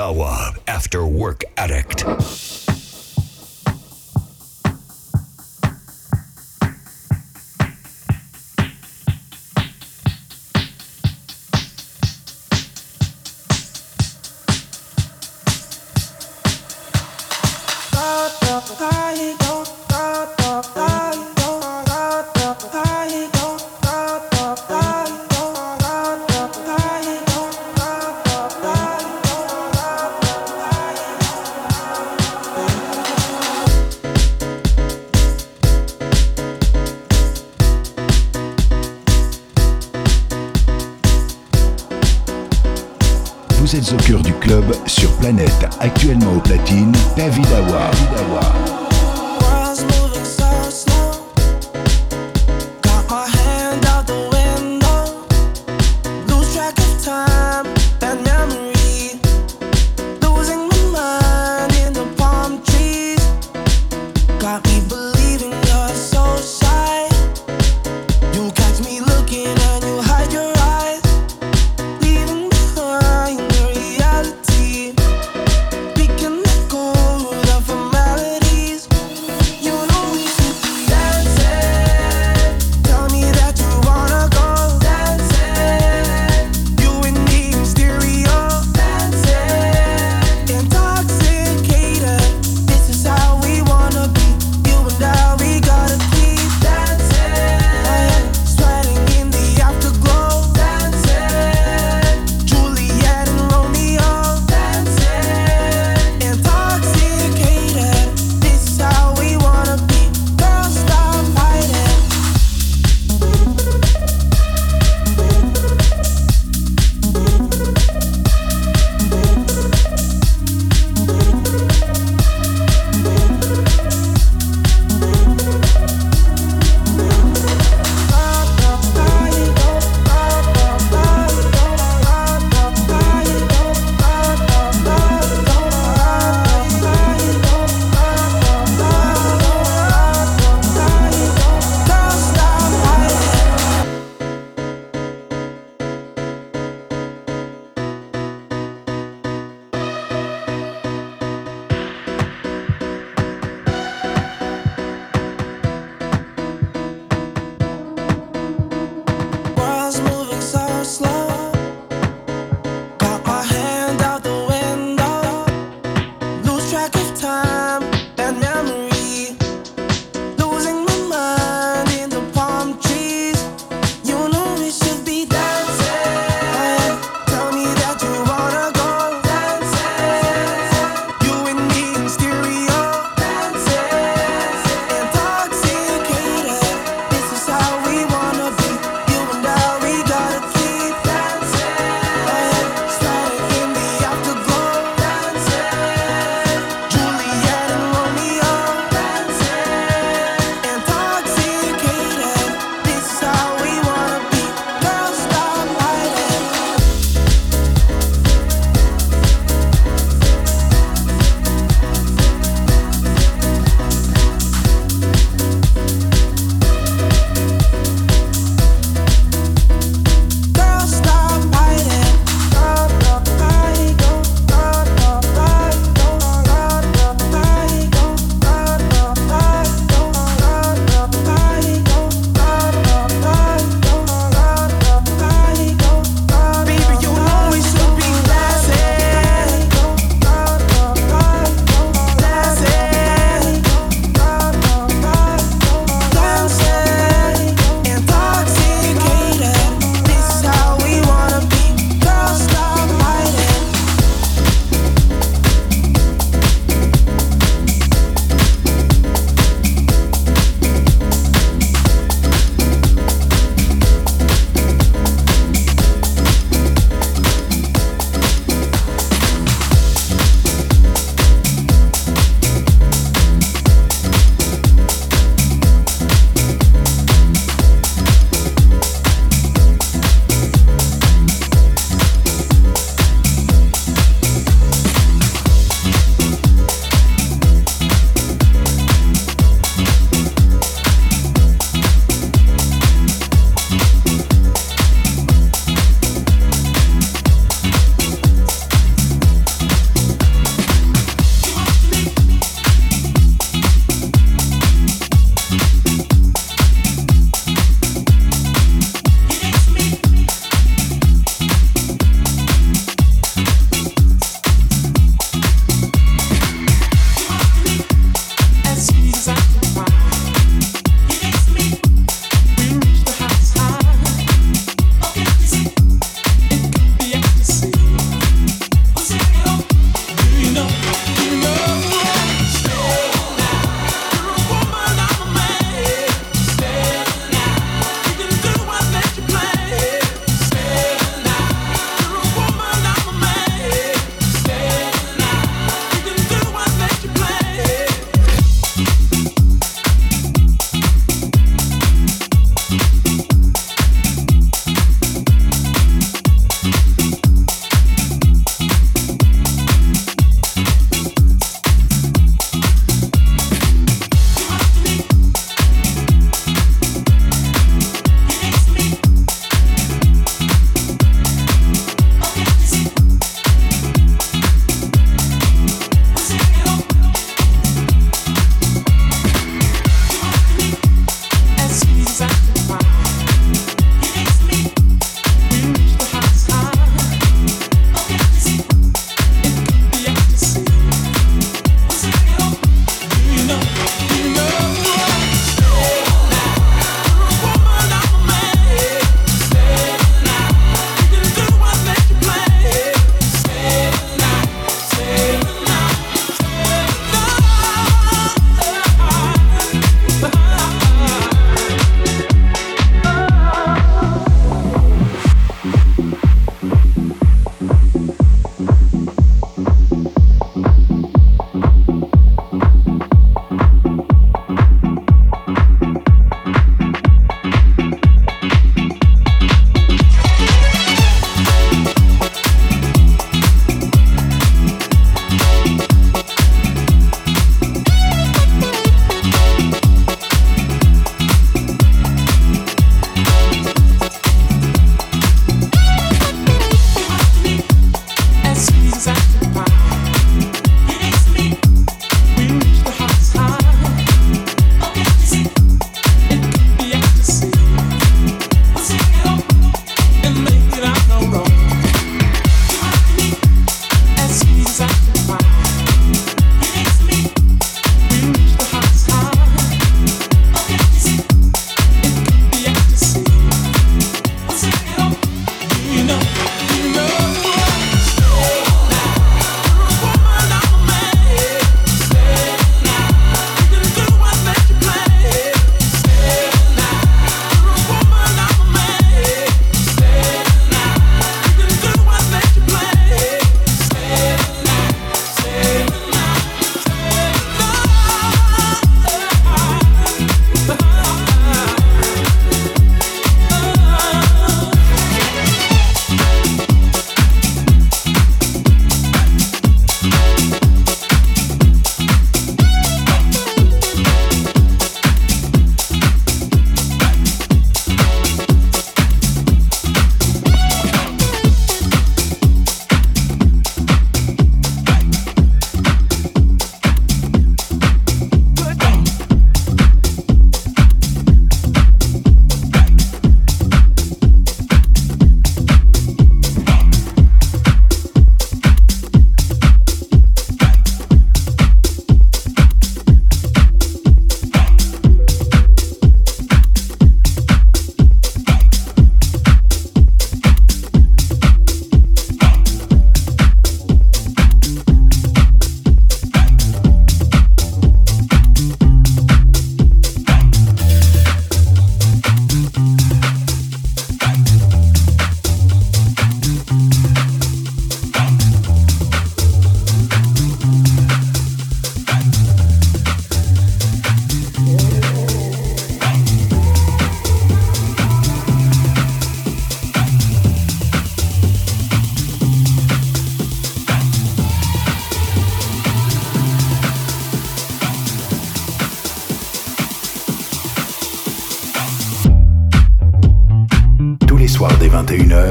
Awa After Work Addict.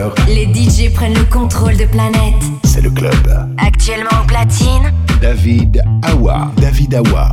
21h, les DJ prennent le contrôle de Planète. C'est le club. Actuellement au platine, David Awa. David Awa.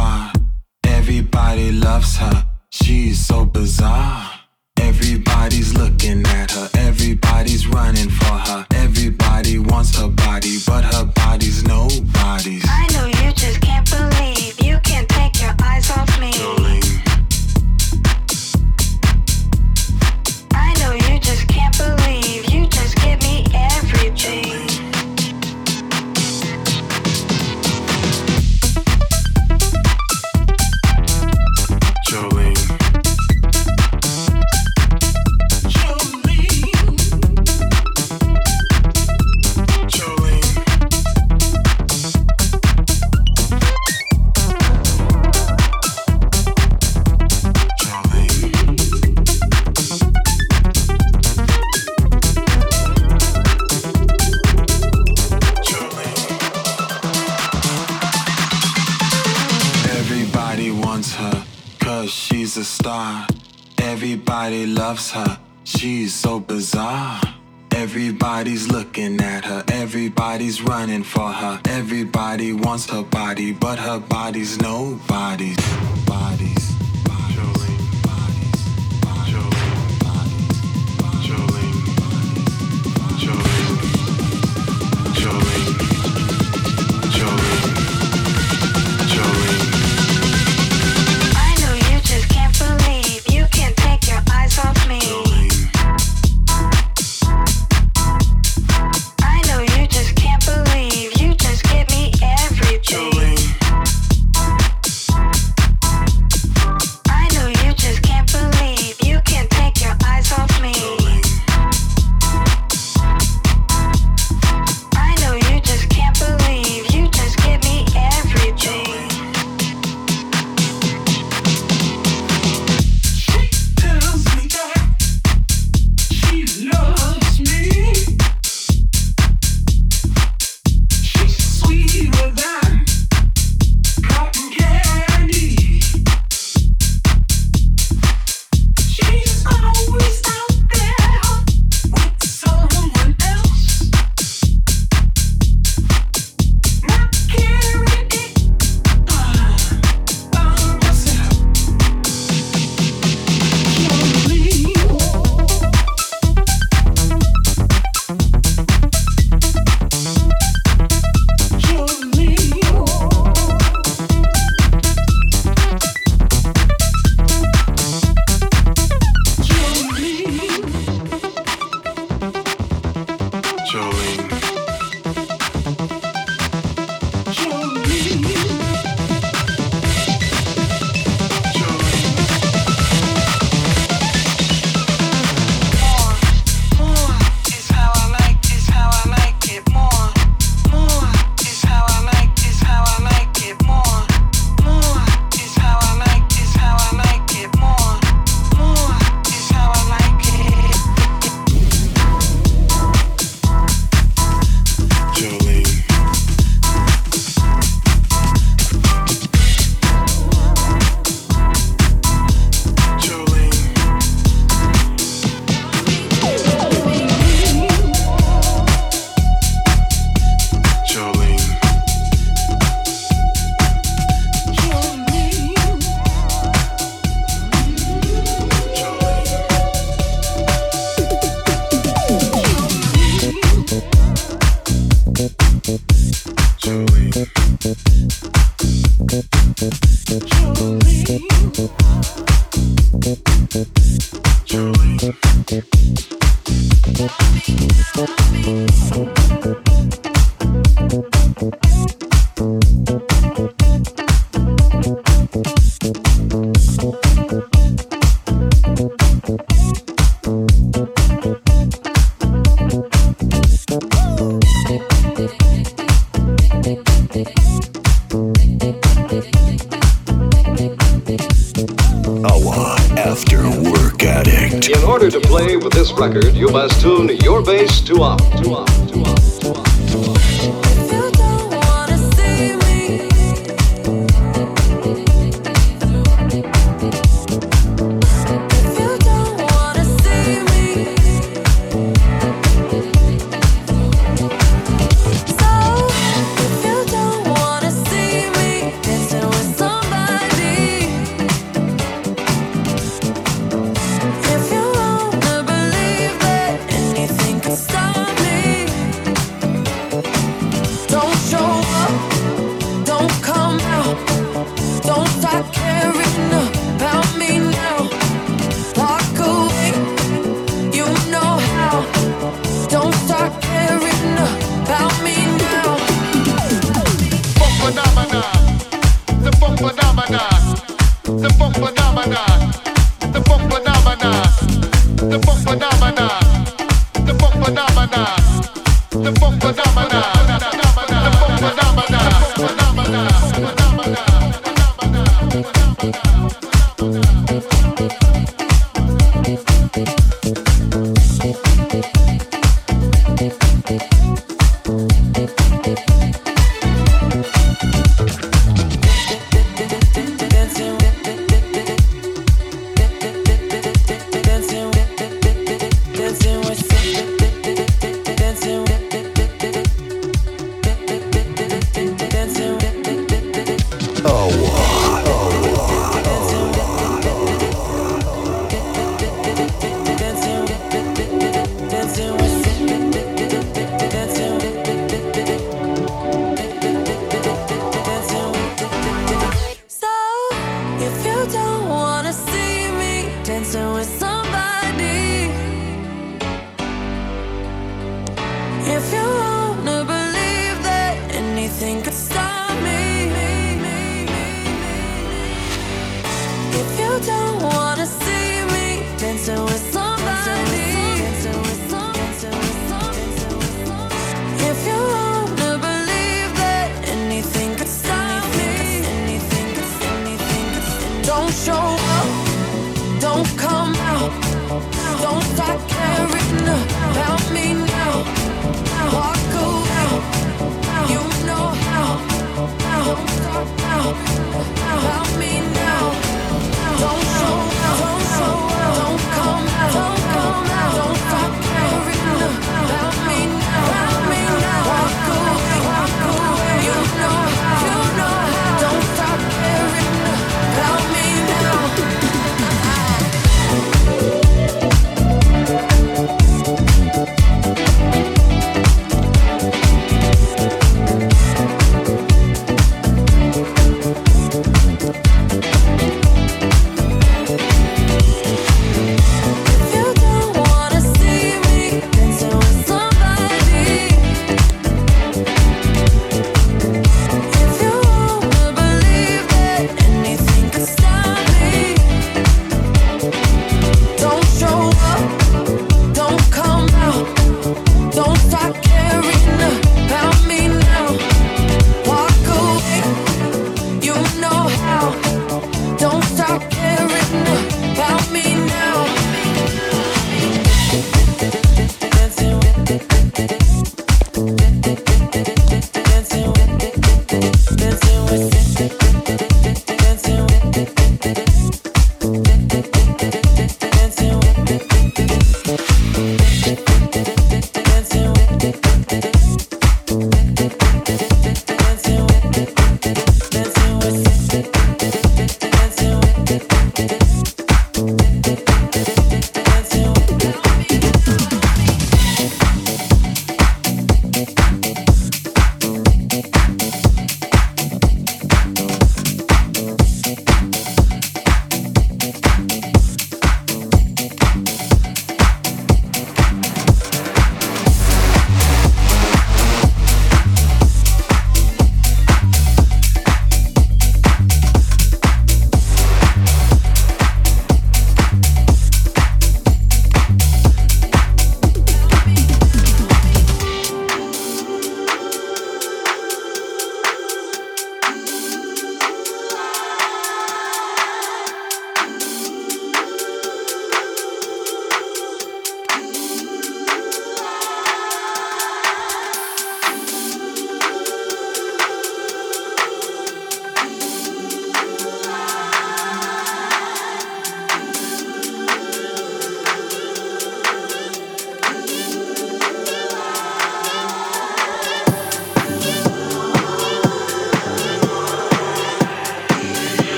Awa.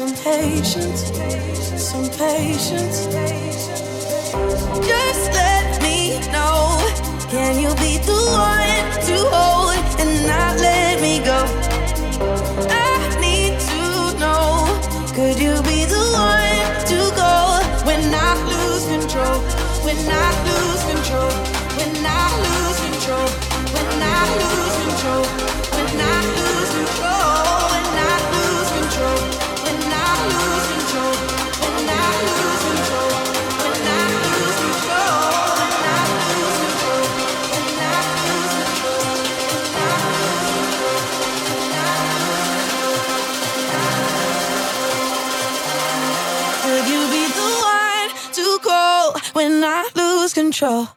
When I lose control, when I lose control. Control.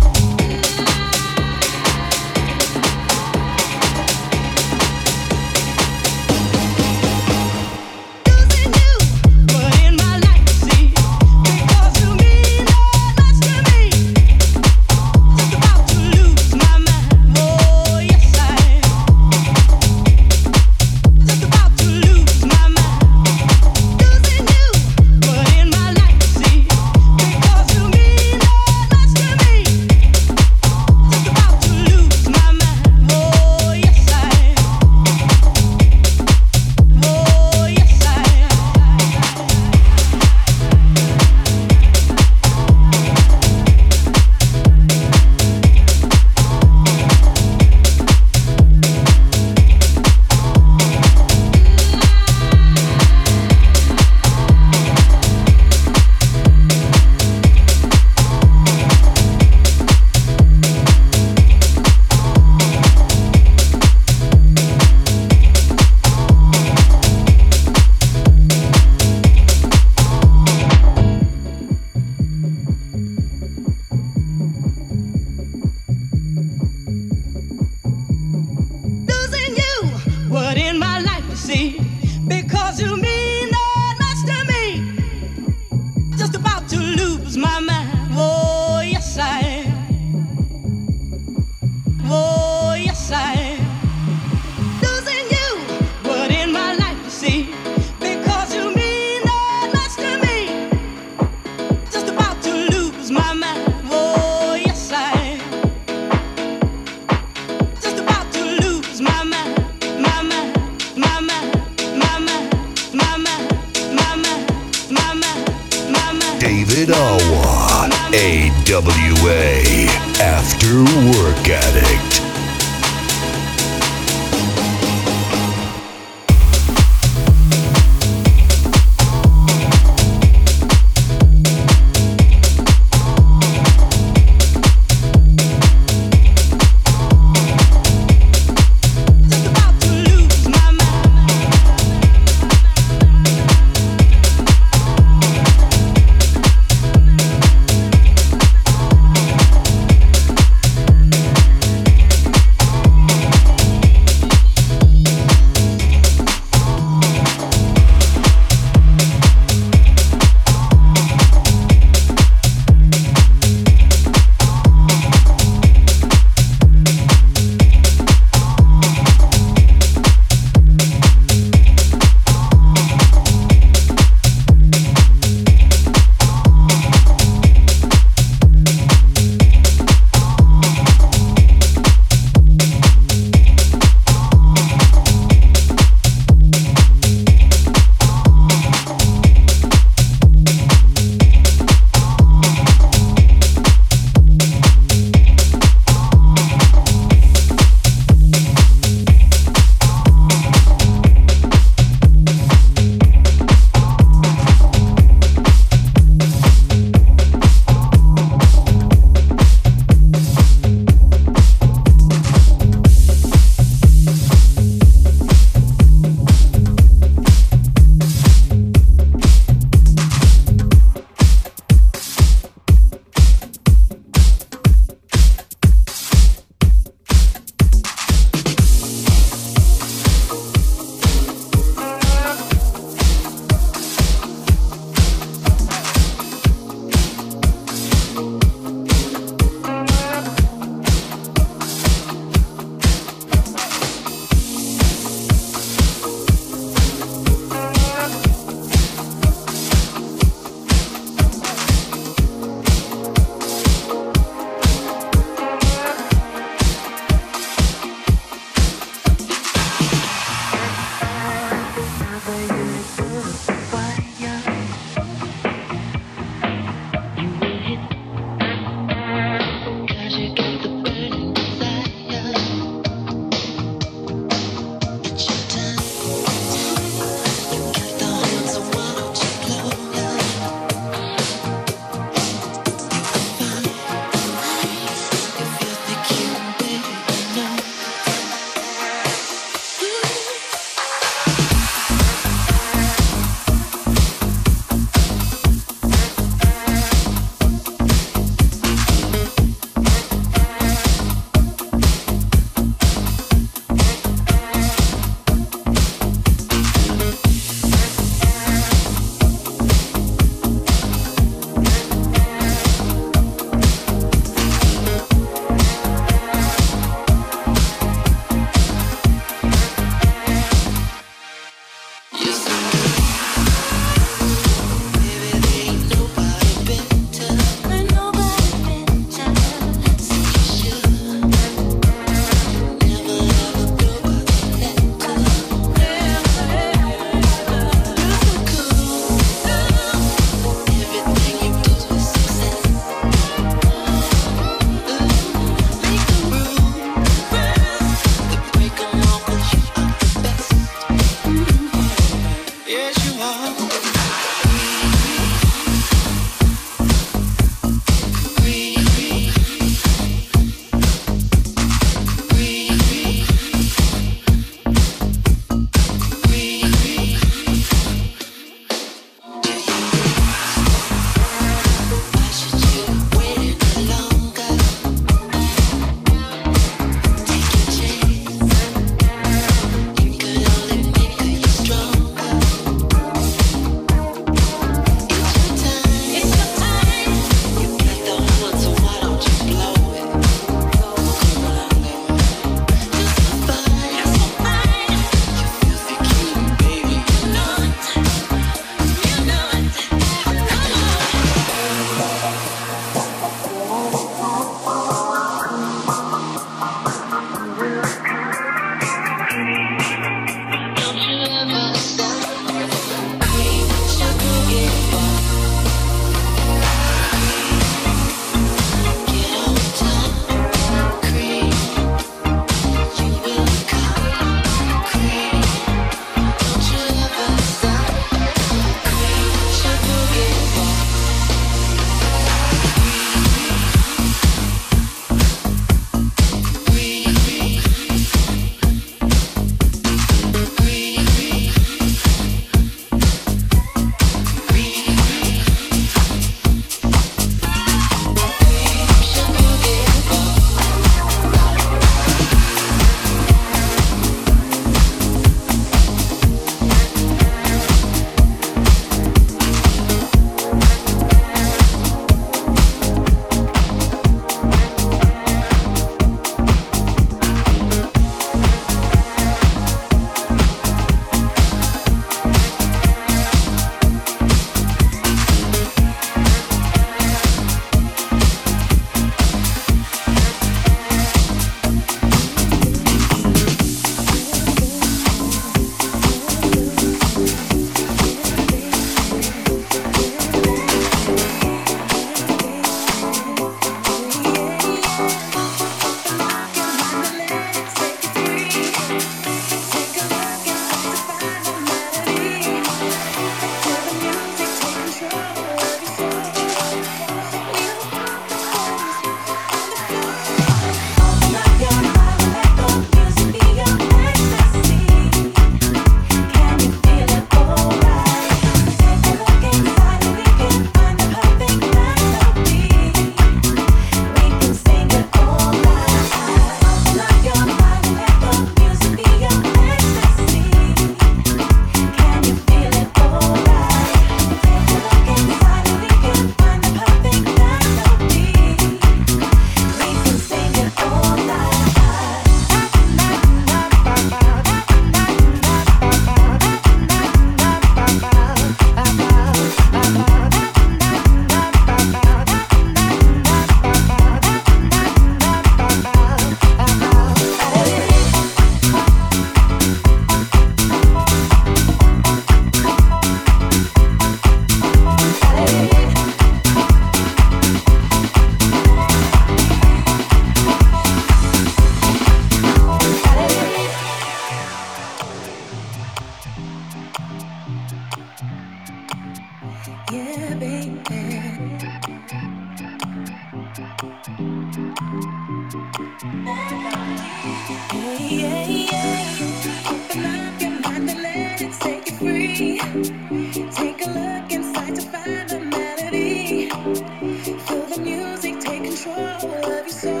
Stop to surrender.